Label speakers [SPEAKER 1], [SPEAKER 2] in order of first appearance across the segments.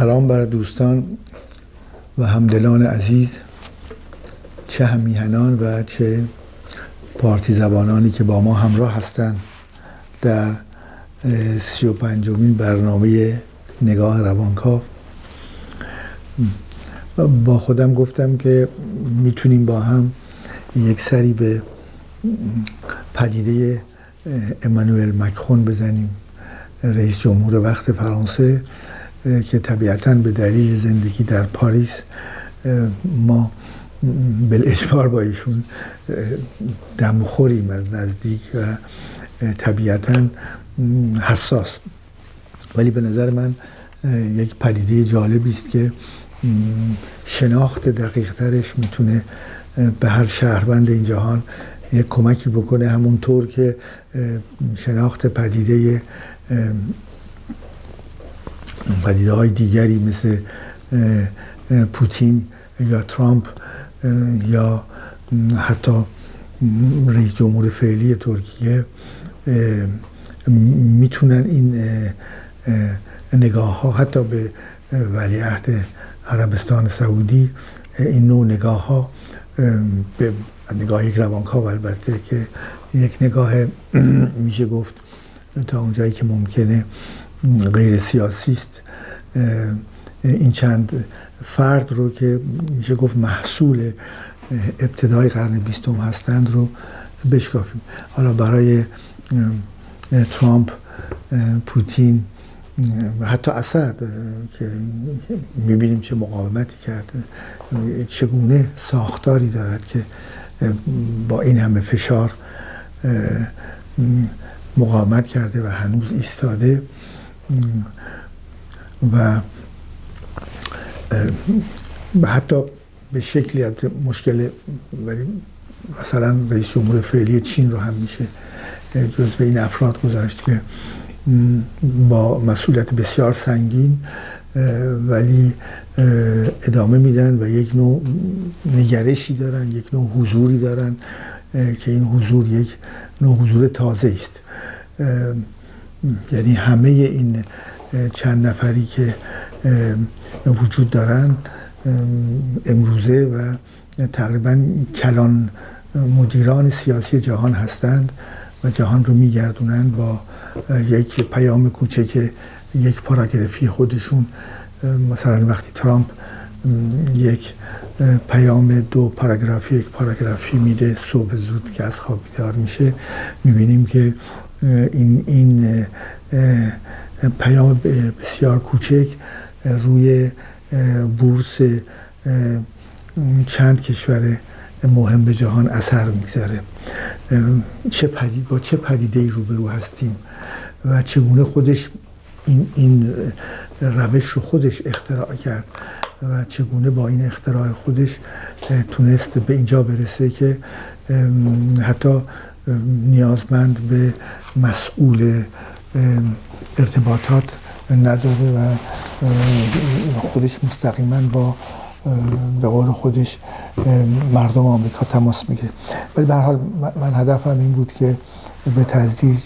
[SPEAKER 1] سلام بر دوستان و همدلان عزیز. چه همیهنان و چه پارتی زبانانی که با ما همراه هستند در سی و پنجمین برنامه نگاه روانکاو. با خودم گفتم که می‌تونیم با هم یک سری به پدیده امانوئل مکخون بزنیم رئیس جمهور وقت فرانسه. که طبیعتا به دلیل زندگی در پاریس ما بالاجبار با ایشون دم خوریم از نزدیک و طبیعتا حساس. ولی به نظر من یک پدیده جالبی است که شناخت دقیق ترش می‌تونه به هر شهروند این جهان یک کمکی بکنه. همونطور که شناخت پدیده پدیده های دیگری مثل پوتین یا ترامپ یا حتی رئیس جمهور فعلی ترکیه می‌تونن این نگاه ها حتی به ولیعهد عربستان سعودی این نوع نگاه ها به نگاه یک روانکاو البته که یک نگاه میشه گفت تا اونجایی که ممکنه غیر سیاسی است این چند فرد رو که میشه گفت محصول ابتدای قرن بیستم هستند رو بشکافیم. حالا برای ترامپ پوتین و حتی اسد که می‌بینیم چه مقاومتی کرده چگونه ساختاری دارد که با این همه فشار مقاومت کرده و هنوز ایستاده. و حتی به شکلی مشکل ولی مثلا رئیس جمهور فعلی چین رو هم میشه جزو این افراد گذاشت که با مسئولیت بسیار سنگین ولی ادامه میدن و یک نوع نگرشی دارن یک نوع حضوری دارن که این حضور یک نوع حضور تازه است. یعنی همه این چند نفری که وجود دارن امروزه و تقریبا کلان مدیران سیاسی جهان هستند و جهان رو میگردونند با یک پیام کوچک یک پاراگرافی خودشون. مثلا وقتی ترامپ یک پیام دو پاراگرافی یک پاراگرافی میده صبح زود که از خواب بیدار میشه می‌بینیم که این این پیام بسیار کوچک روی بورس چند کشور مهم به جهان اثر می‌گذاره. چه پدید با چه پدیده ای روبرو هستیم و چگونه خودش این, این روش رو خودش اختراع کرد و چگونه با این اختراع خودش تونست به اینجا برسه که حتی نیازمند به مسئول ارتباطات نداره و خودش مستقیما با به قول خودش مردم آمریکا تماس می‌گیره. ولی به حال من هدفم این بود که به تدریج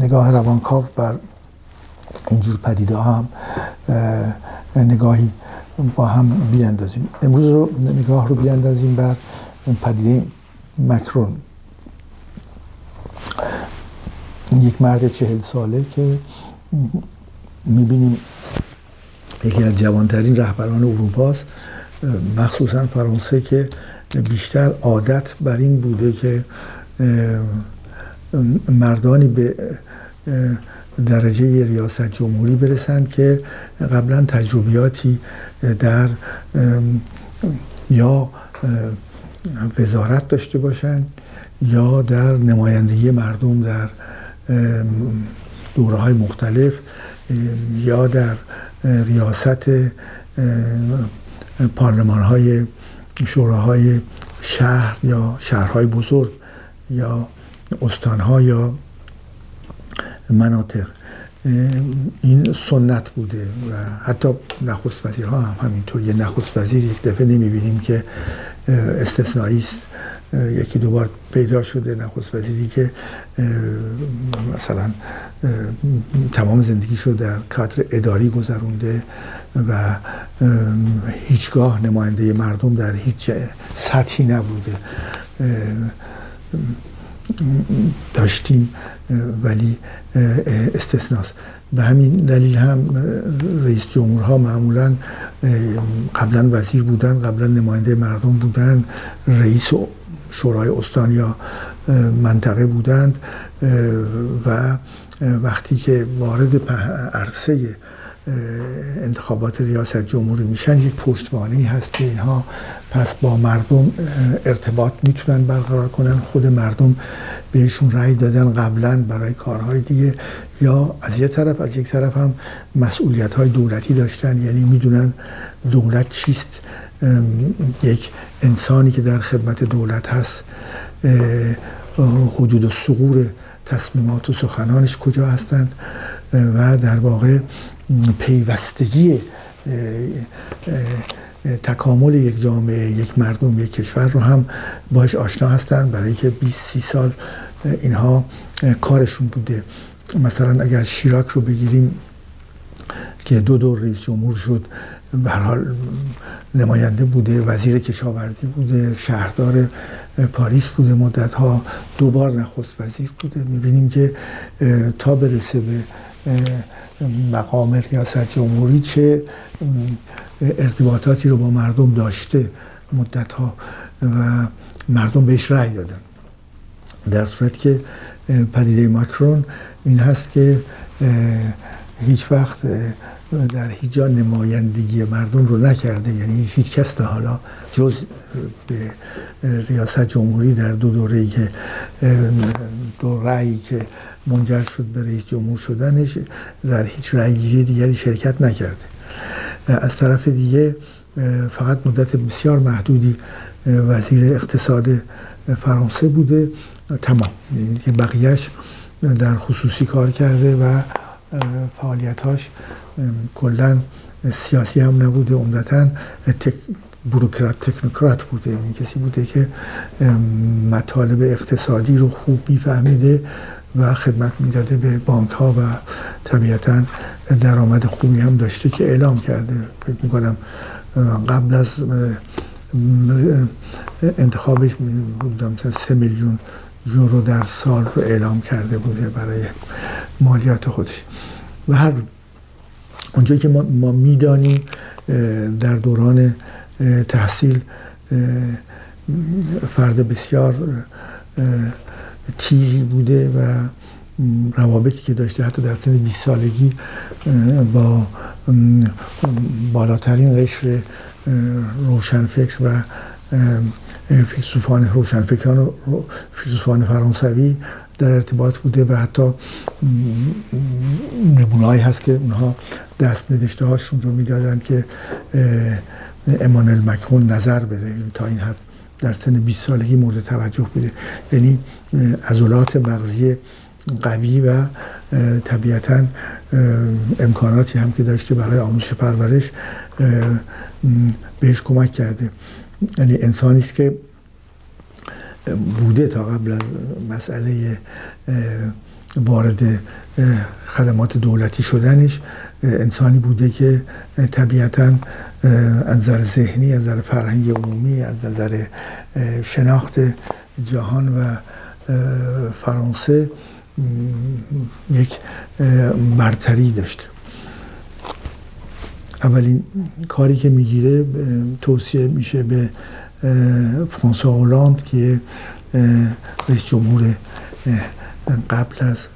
[SPEAKER 1] نگاه روانکاو بر اینجور پدیده هم نگاهی با هم بیاندازیم. امروز رو نگاه رو بیاندازیم بر پدیده مکرون. یک مرد چهل ساله که می‌بینیم یکی از جوانترین رهبران اروپاست مخصوصا فرانسه که بیشتر عادت بر این بوده که مردانی به درجه ریاست جمهوری برسند که قبلا تجربیاتی در یا وزارت داشته باشند یا در نمایندگی مردم در دوره های مختلف یا در ریاست پارلمان های شوراهای شهر یا شهرهای بزرگ یا استانها یا مناطق. این سنت بوده و حتی نخست وزیرها هم همینطور. یه نخست وزیر یک دفعه نمی‌بینیم که استثنایی است. یکی دو بار پیدا شده نخست وزیری که مثلا تمام زندگیشو در کادر اداری گذرونده و هیچگاه نماینده مردم در هیچ سطحی نبوده. داشتیم ولی استثناست. به همین دلیل هم رئیس جمهورها معمولا قبلا وزیر بودن قبلا نماینده مردم بودن رئیس شورای استان یا منطقه بودند و وقتی که وارد عرصه انتخابات ریاست جمهوری میشن یک پشتوانه هست که اینها پس با مردم ارتباط می‌تونن برقرار کنن. خود مردم بهشون رأی دادن قبلا برای کارهای دیگه. یا از یک طرف از یک طرف هم مسئولیت های دولتی داشتن. یعنی می‌دونن دولت چیست. یک انسانی که در خدمت دولت هست حدود و سقور تصمیمات و سخنانش کجا هستند و در واقع پیوستگی تکامل یک جامعه یک مردم یک کشور رو هم باش آشنا هستن برای که 20 30 سال اینها کارشون بوده. مثلا اگر شیراک رو بگیریم که دو دور رئیس جمهور شد به حال نماینده بوده وزیر کشاورزی بوده شهردار پاریس بوده مدت ها دوبار نخست وزیر بوده. می‌بینیم که تا برسه به مقام ریاست جمهوری چه ارتباطاتی رو با مردم داشته مدت ها و مردم بهش رأی دادن. در صورت که پدیده ماکرون این هست که هیچ وقت در هیچ جا نمایندگی مردم رو نکرده. یعنی هیچ کس تا حالا جز به ریاست جمهوری در دو دوره ای که دو رأیی که منجر شد به رئیس جمهور شدنش در هیچ رأیگیری دیگری شرکت نکرده. از طرف دیگه فقط مدت بسیار محدودی وزیر اقتصاد فرانسه بوده. تمام. یعنی بقیهش در خصوصی کار کرده و فعالیتاش کلا سیاسی هم نبوده عمدتا تک بروکرات تکنوکرات بوده این کسی بوده که مطالب اقتصادی رو خوب میفهمیده و خدمت می‌داده به بانک ها و طبیعتا درآمد خوبی هم داشته که اعلام کرده فکر می‌کنم قبل از انتخابش بودم سه میلیون یورو در سال رو اعلام کرده بوده برای مالیات خودش. و هر اونجایی که ما, ما می‌دانیم در دوران تحصیل فرد بسیار تیزی بوده و روابطی که داشته حتی در سن 20 سالگی با بالاترین قشر روشنفکر و فیلسوفان روشنفکران و فیلسوفان فرانسوی در ارتباط بوده و حتی نمونهایی هست که اونها دست نوشته هاشون رو می‌دادن که امانل مکرون نظر بده. تا این حد در سن 20 سالگی مورد توجه بوده. یعنی عضلات مغزی قوی و طبیعتا امکاناتی هم که داشته برای آموزش پرورش بهش کمک کرده. یعنی انسانی است که بوده تا قبل از مسئله وارد خدمات دولتی شدنش انسانی بوده که طبیعتا از نظر ذهنی از نظر فرهنگی عمومی از نظر شناخت جهان و فرانسه یک برتری داشت. اولین کاری که می‌گیره توصیه میشه به فرانسوا هولند که رئیس جمهور قبل از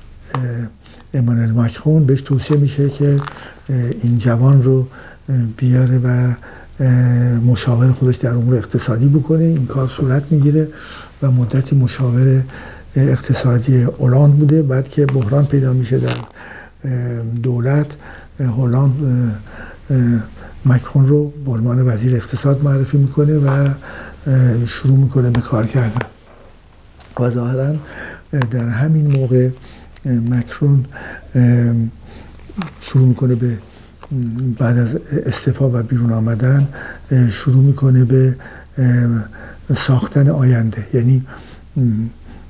[SPEAKER 1] امانوئل ماکرون بهش توصیه میشه که این جوان رو بیاره و مشاور خودش در امور اقتصادی بکنه. این کار صورت می‌گیره و مدتی مشاور اقتصادی هلند بوده. بعد که بحران پیدا میشه در دولت هلند مکرون رو به عنوان وزیر اقتصاد معرفی می‌کنه و شروع می‌کنه به کار کردن. و ظاهرا در همین موقع مکرون شروع می‌کنه به بعد از استفا و بیرون آمدن شروع می‌کنه به ساختن آینده. یعنی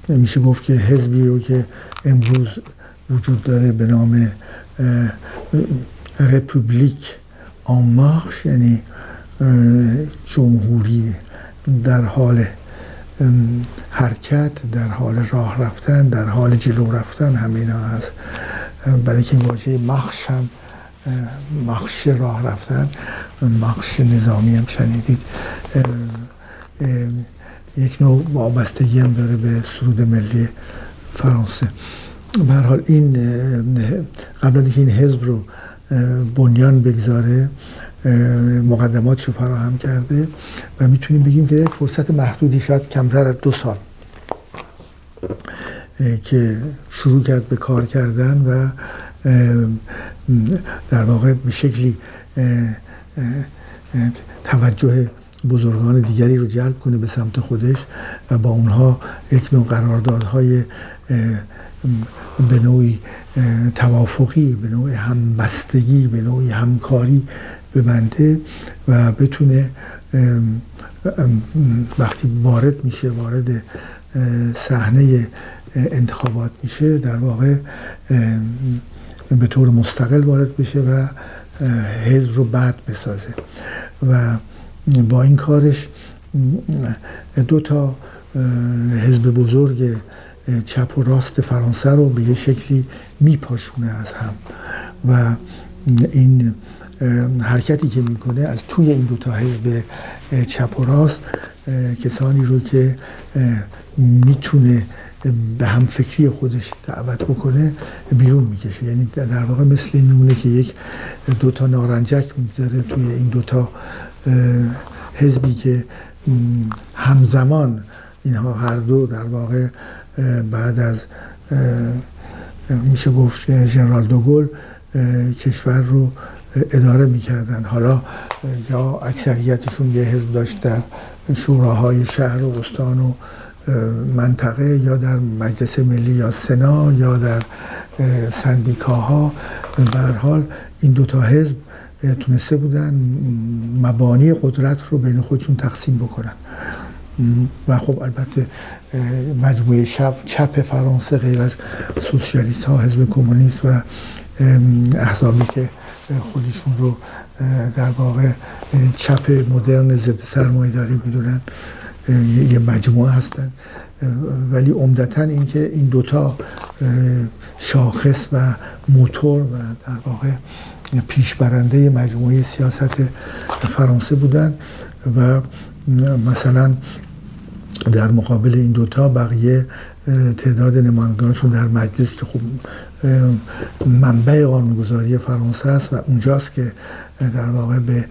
[SPEAKER 1] میشه گفت که حزبی رو که امروز وجود داره به نام رپوبلیک آمارش یعنی جمهوری در حال حرکت در حال راه رفتن در حال جلو رفتن همه اینا هست. برای که واژه مخش هم مخش راه رفتن مخش نظامی هم شنیدید. یک نوع وابستگی هم داره به سرود ملی فرانسه. به حال این قبل از این حزب رو بنیان بگذاره مقدمات رو فراهم کرده و می‌تونیم بگیم که فرصت محدودی شاید کمتر از دو سال که شروع کرد به کار کردن و در واقع به شکلی توجه بزرگان دیگری رو جلب کنه به سمت خودش و با اونها یک نوع قراردادهای به نوعی توافقی به نوع همبستگی به نوعی همکاری ببنده و بتونه وقتی وارد میشه وارد صحنه انتخابات میشه در واقع به طور مستقل وارد بشه و حزب رو بعد بسازه. و با این کارش دو تا حزب بزرگ چپ و راست فرانسه رو به یه شکلی میپاشونه از هم. و این حرکتی که می‌کنه از توی این دو حزب چپ و راست کسانی رو که می‌تونه به هم فکری خودش دعوت بکنه بیرون می‌کشه. یعنی در واقع مثل این که یک دوتا نارنجک می‌ذاره توی این دوتا حزبی که همزمان اینها هر دو در واقع بعد از میشه گفت ژنرال دوگل کشور رو اداره می‌کردن. حالا یا اکثریتشون یه حزب داشت در شوراهای شهر و استان و منطقه یا در مجلس ملی یا سنا یا در سندیکاها. به حال این دوتا حزب تونسته بودن مبانی قدرت رو بین خودشون تقسیم بکنن. و خب البته مجموعه شب چپ فرانسه غیر از سوسیالیست ها حزب کمونیست و احزابی که خودشون رو در واقع چپ مدرن ضد سرمایه داری می‌دونن یه مجموعه هستن. ولی عمدتا اینکه این دوتا شاخص و موتور و در واقع پیشبرنده مجموعه سیاست فرانسه بودن و مثلا در مقابل این دوتا بقیه تعداد نمایندگانشون در مجلس که خب منبع قانونگذاری فرانسه است و اونجاست که در واقع به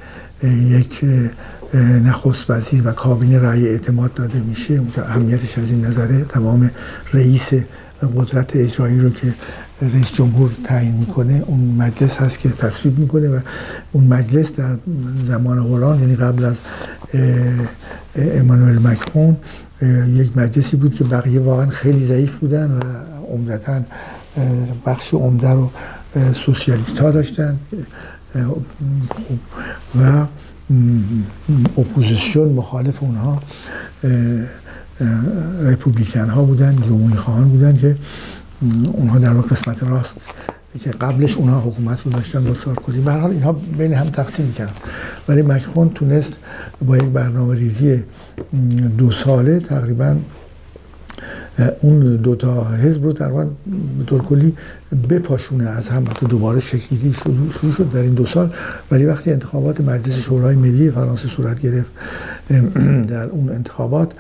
[SPEAKER 1] یک نخست وزیر و کابینه رأی اعتماد داده میشه. اهمیتش از این نظره تمام رئیس قدرت اجرایی رو که رئیس جمهور تعیین می‌کنه اون مجلس هست که تصویب می‌کنه و اون مجلس در زمان هولان یعنی قبل از امانوئل مکرون یک مجلسی بود که بقیه واقعا خیلی ضعیف بودن و عمدتا بخش عمده رو سوسیالیست ها داشتن و اپوزیسیون مخالف اونها رپوبلیکن ها بودن جمهوری خواهان بودن که اونها در قسمت راست که قبلش اونها حکومت رو داشتن با سارکوزی. به حال اینها بین هم تقسیم کردن. ولی مکرون تونست با یک برنامه ریزی دو ساله تقریبا اون دو تا حزب رو در به طور کلی بپاشونه. از هم که دوباره شکلی شروع شد در این دو سال. ولی وقتی انتخابات مجلس شورای ملی فرانسه صورت گرفت در اون انتخابات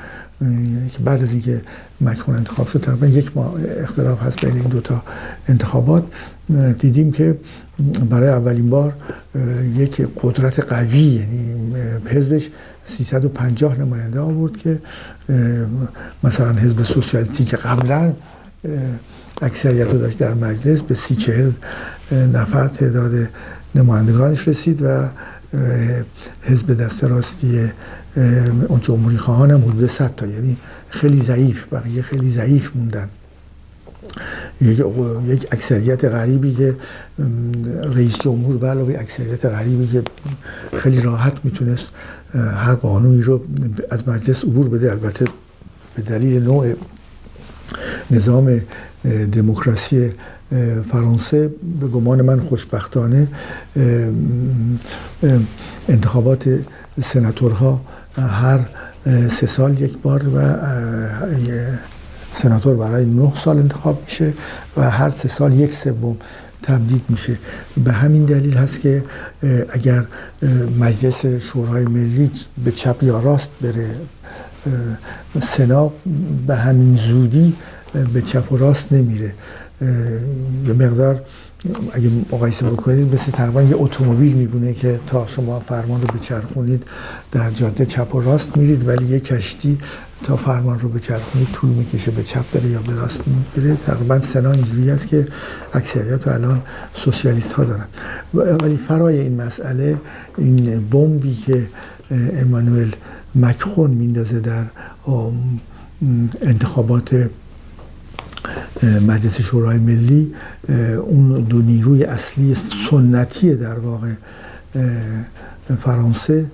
[SPEAKER 1] بعد از اینکه مکرون انتخاب شد تقریبا یک ماه اختلاف هست بین این دوتا انتخابات. دیدیم که برای اولین بار یک قدرت قوی یعنی حزبش 350 نماینده آورد که مثلا حزب سوسیالیستی که قبلا اکثریت رو داشت در مجلس به سی چهل نفر تعداد نمایندگانش رسید و حزب دست راستی اون جمهوری خواهان هم حدود 100 تا یعنی خیلی ضعیف بقیه خیلی ضعیف موندن. یک اکثریت غریبی که رئیس جمهور به علاوه اکثریت غریبی که خیلی راحت می‌تونست هر قانونی رو از مجلس عبور بده. البته به دلیل نوع نظام دموکراسی فرانسه به گمان من خوشبختانه انتخابات سناتورها هر سه سال یک بار و سناتور برای نه سال انتخاب میشه و هر سه سال یک سوم تمدید میشه. به همین دلیل هست که اگر مجلس شورای ملی به چپ یا راست بره سنا به همین زودی به چپ و راست نمیره. یه مقدار اگه مقایسه بکنید مثل تقریبا یه اتومبیل میبونه که تا شما فرمان رو بچرخونید در جاده چپ و راست میرید ولی یه کشتی تا فرمان رو بچرخونید طول می‌کشه به چپ بره یا به راست بره تقریبا سنا اینجوری است که اکثریت الان سوسیالیست ها دارن ولی فرای این مسئله این بمبی که امانوئل مکخون میندازه در انتخابات مجلس شورای ملی اون دو نیروی اصلی سنتی در واقع فرانسه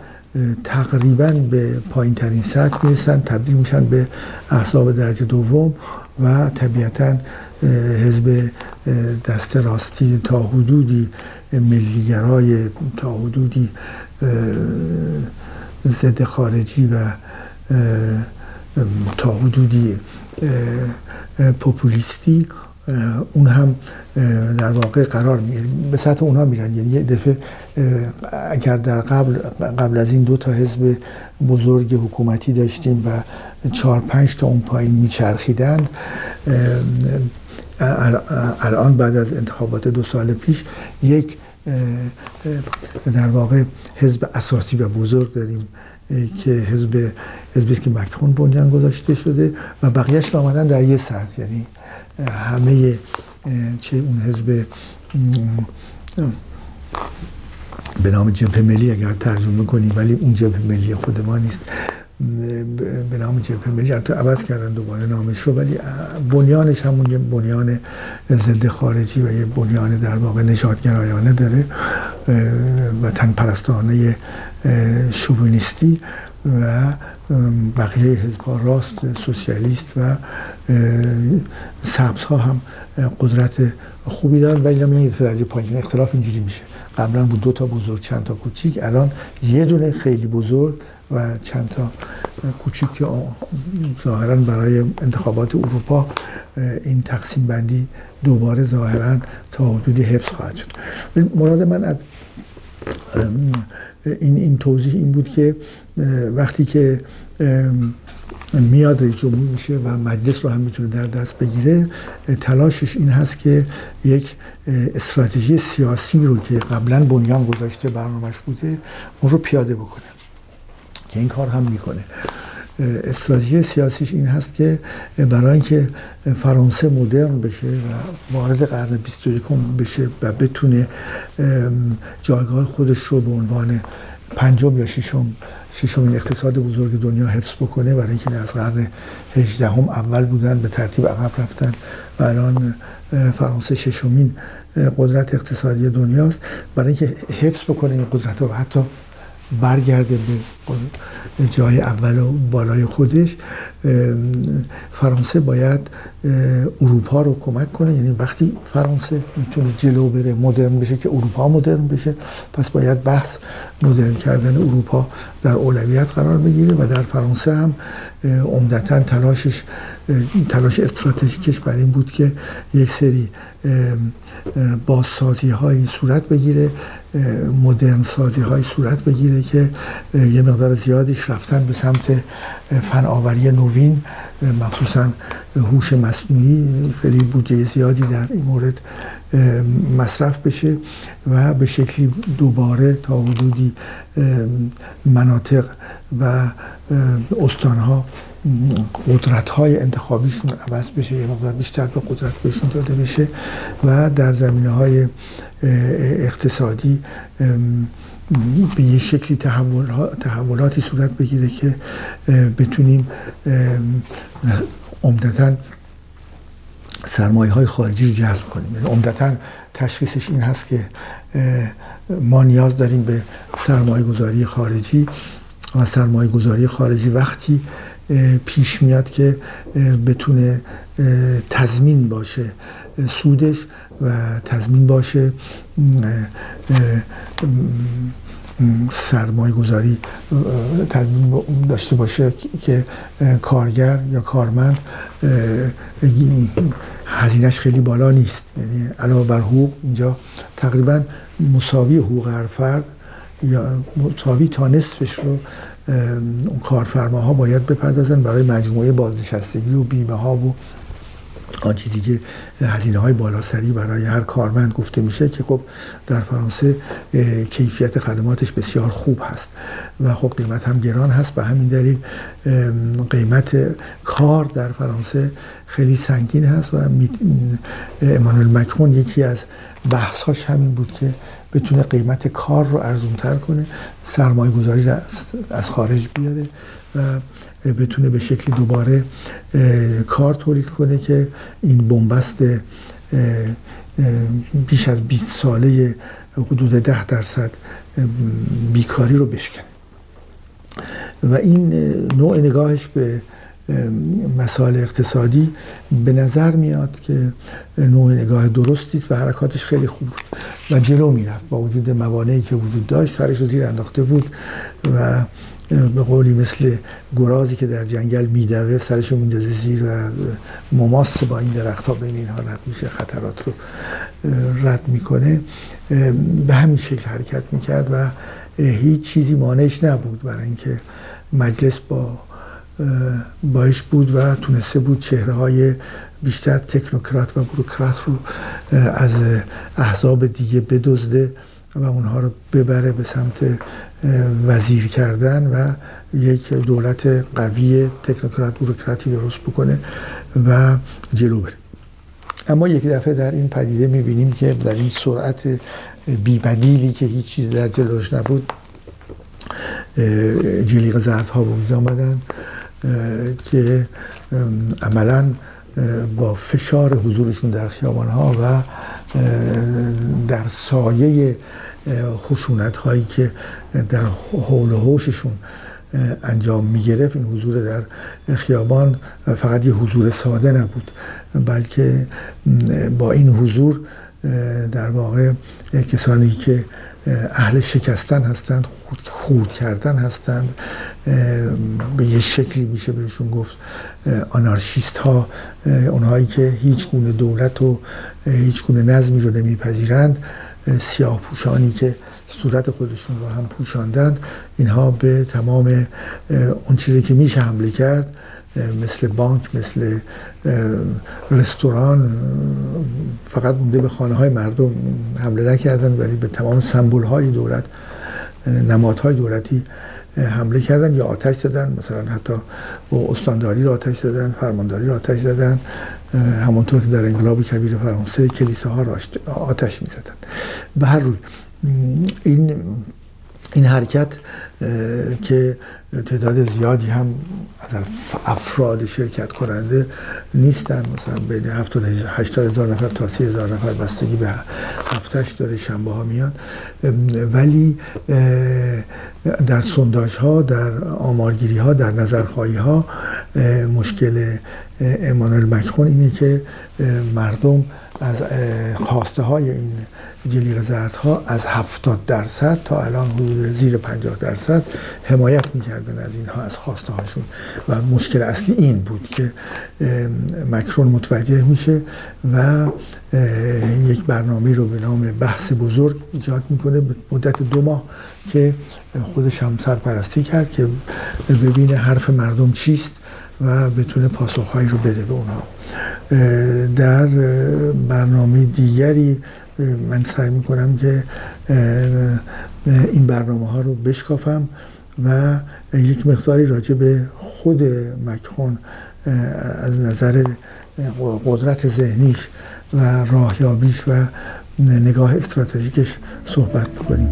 [SPEAKER 1] تقریبا به پایین ترین سطح می‌رسن تبدیل میشن به احزاب درجه دوم و طبیعتا حزب دست راستی تا حدودی ملیگرای تا حدودی ضد خارجی و تا حدودی پوپولیستی اون هم در واقع قرار می‌گیره به سطح اونها میرن. یعنی یه دفعه اگر در قبل قبل از این دو تا حزب بزرگ حکومتی داشتیم و چهار پنج تا اون پایین میچرخیدند الان بعد از انتخابات دو سال پیش یک در واقع حزب اساسی و بزرگ داریم. که حزب حزبی که مکرون بنیان گذاشته شده و بقیهش آمدن در یه سطح یعنی همه چه اون حزب به نام جبهه ملی اگر ترجمه کنیم ولی اون جبهه ملی خود ما نیست. به نام جبهه ملی تو عوض کردن دوباره نامش رو ولی بنیانش همون یه بنیان ضد خارجی و یه بنیان در واقع نجاتگرایانه داره. و تن پرستانه شوونیستی و بقیه حزب راست سوسیالیست و سبز ها هم قدرت خوبی دارن ولی نمیان یه درجه پایین اختلاف اینجوری میشه. قبلا بود دو تا بزرگ چند تا کوچیک الان یه دونه خیلی بزرگ و چند تا کوچیک که ظاهرا برای انتخابات اروپا این تقسیم بندی دوباره ظاهرا تا حدودی حفظ خواهد شد. مراد من از این این توضیح این بود که وقتی که میاد رئیس جمهور میشه و مجلس رو هم می‌تونه در دست بگیره تلاشش این هست که یک استراتژی سیاسی رو که قبلا بنیان گذاشته برنامهش بوده اون رو پیاده بکنه. که این کار هم می‌کنه. استراتژی سیاسیش این هست که برای اینکه فرانسه مدرن بشه و وارد قرن 21 بشه و بتونه جایگاه خودش رو به عنوان پنجم یا ششم ششمین اقتصاد بزرگ دنیا حفظ بکنه برای اینکه از قرن 18 هم اول بودن به ترتیب عقب رفتن و الان فرانسه ششمین قدرت اقتصادی دنیاست. برای اینکه حفظ بکنه این قدرت رو حتی برگرده به جای اول و بالای خودش فرانسه باید اروپا رو کمک کنه. یعنی وقتی فرانسه می‌تونه جلو بره مدرن بشه که اروپا مدرن بشه پس باید بحث مدرن کردن اروپا در اولویت قرار بگیره و در فرانسه هم عمدتا تلاشش تلاش استراتژیکش بر این بود که یک سری بازسازی هایی صورت بگیره مدرن سازی های صورت بگیره که یه مقدار زیادیش رفتن به سمت فناوری نوین مخصوصا هوش مصنوعی خیلی بودجه زیادی در این مورد مصرف بشه و به شکلی دوباره تا حدودی مناطق و استانها قدرت های انتخابیشون عوض بشه یه مقدار بیشتر به قدرت بهشون داده بشه و در زمینه های اقتصادی به یه شکلی تحولاتی صورت بگیره که بتونیم عمدتا سرمایه های خارجی جذب کنیم. یعنی عمدتا تشخیصش این هست که ما نیاز داریم به سرمایه گذاری خارجی و سرمایه گذاری خارجی وقتی پیش میاد که بتونه تضمین باشه سودش و تضمین باشه سرمایه گذاری تضمین داشته باشه که کارگر یا کارمند هزینهش خیلی بالا نیست. یعنی علاوه بر حقوق اینجا تقریبا مساوی حقوق هر فرد یا مساوی تا نصفش رو اون کارفرماها باید بپردازن برای مجموعه بازنشستگی و بیمه ها و آن چیزی که هزینه های بالاسری برای هر کارمند گفته میشه که خب در فرانسه کیفیت خدماتش بسیار خوب هست و خب قیمت هم گران هست. به همین دلیل قیمت کار در فرانسه خیلی سنگین هست و امانوئل مکرون یکی از بحثاش همین بود که بتونه قیمت کار رو ارزونتر کنه سرمایه گذاری از خارج بیاره و بتونه به شکلی دوباره کار تولید کنه که این بنبست بیش از 20 ساله حدود ده درصد بیکاری رو بشکنه. و این نوع نگاهش به مسائل اقتصادی به نظر میاد که نوع نگاه درستی است و حرکاتش خیلی خوب بود و جلو می‌رفت. با وجود موانعی که وجود داشت سرش رو زیر انداخته بود و به قولی مثل گرازی که در جنگل میدوه سرشو میندازه زیر و مماس با این درخت ها بین اینها رد میشه خطرات رو رد می‌کنه. به همین شکل حرکت می‌کرد و هیچ چیزی مانعش نبود برای اینکه مجلس با باش بود و تونسته بود چهره های بیشتر تکنوکرات و بروکرات رو از احزاب دیگه بدزده. و اونها رو ببره به سمت وزیر کردن و یک دولت قوی تکنوکرات بروکراتی درست بکنه و جلو بره. اما یک دفعه در این پدیده می‌بینیم که در این سرعت بیبدیلی که هیچ چیز در جلوش نبود جلیق ظرف ها وجود آمدن که عملا با فشار حضورشون در خیابان ها و در سایه خشونت هایی که در حول و حوششون انجام می گرفت این حضور در خیابان فقط یه حضور ساده نبود بلکه با این حضور در واقع کسانی که اهل شکستن هستند خود کردن هستند. به یه شکلی میشه بهشون گفت آنارشیست ها اونهایی که هیچ گونه دولت و هیچ گونه نظمی رو نمیپذیرند سیاه پوشانی که صورت خودشون رو هم پوشاندند اینها به تمام اون چیزی که میشه حمله کرد مثل بانک مثل رستوران فقط مونده به خانه های مردم حمله نکردن ولی به تمام سمبول های دولت نمادهای دولتی حمله کردن یا آتش زدن. مثلا حتی استانداری رو آتش زدن فرمانداری رو آتش زدن. همونطور که در انقلاب کبیر فرانسه کلیساها را آتش می زدن به هر روی این این حرکت که تعداد زیادی هم از افراد شرکت کننده نیستن. مثلا بین 70 80 هزار نفر تا 30 هزار نفر بستگی به هفتش داره شنبه ها میان ولی در سنداج ها در آمارگیری ها در نظرخواهی ها مشکل امانوئل مکرون اینه که مردم از خواسته های این جلیق زردها از 70 درصد تا الان حدود زیر 50 درصد حمایت می‌کردن از اینها از خواسته هاشون و مشکل اصلی این بود که مکرون متوجه میشه و یک برنامه رو به نام بحث بزرگ ایجاد می‌کنه به مدت دو ماه که خودش هم سرپرستی کرد که ببینه حرف مردم چیست و بتونه پاسخهایی رو بده به اونها. در برنامه دیگری من سعی می‌کنم که این برنامه ها رو بشکافم و یک مقداری راجع به خود مکرون از نظر قدرت ذهنیش و راهیابیش و نگاه استراتژیکش صحبت بکنیم.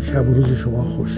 [SPEAKER 1] شب و روز شما خوش.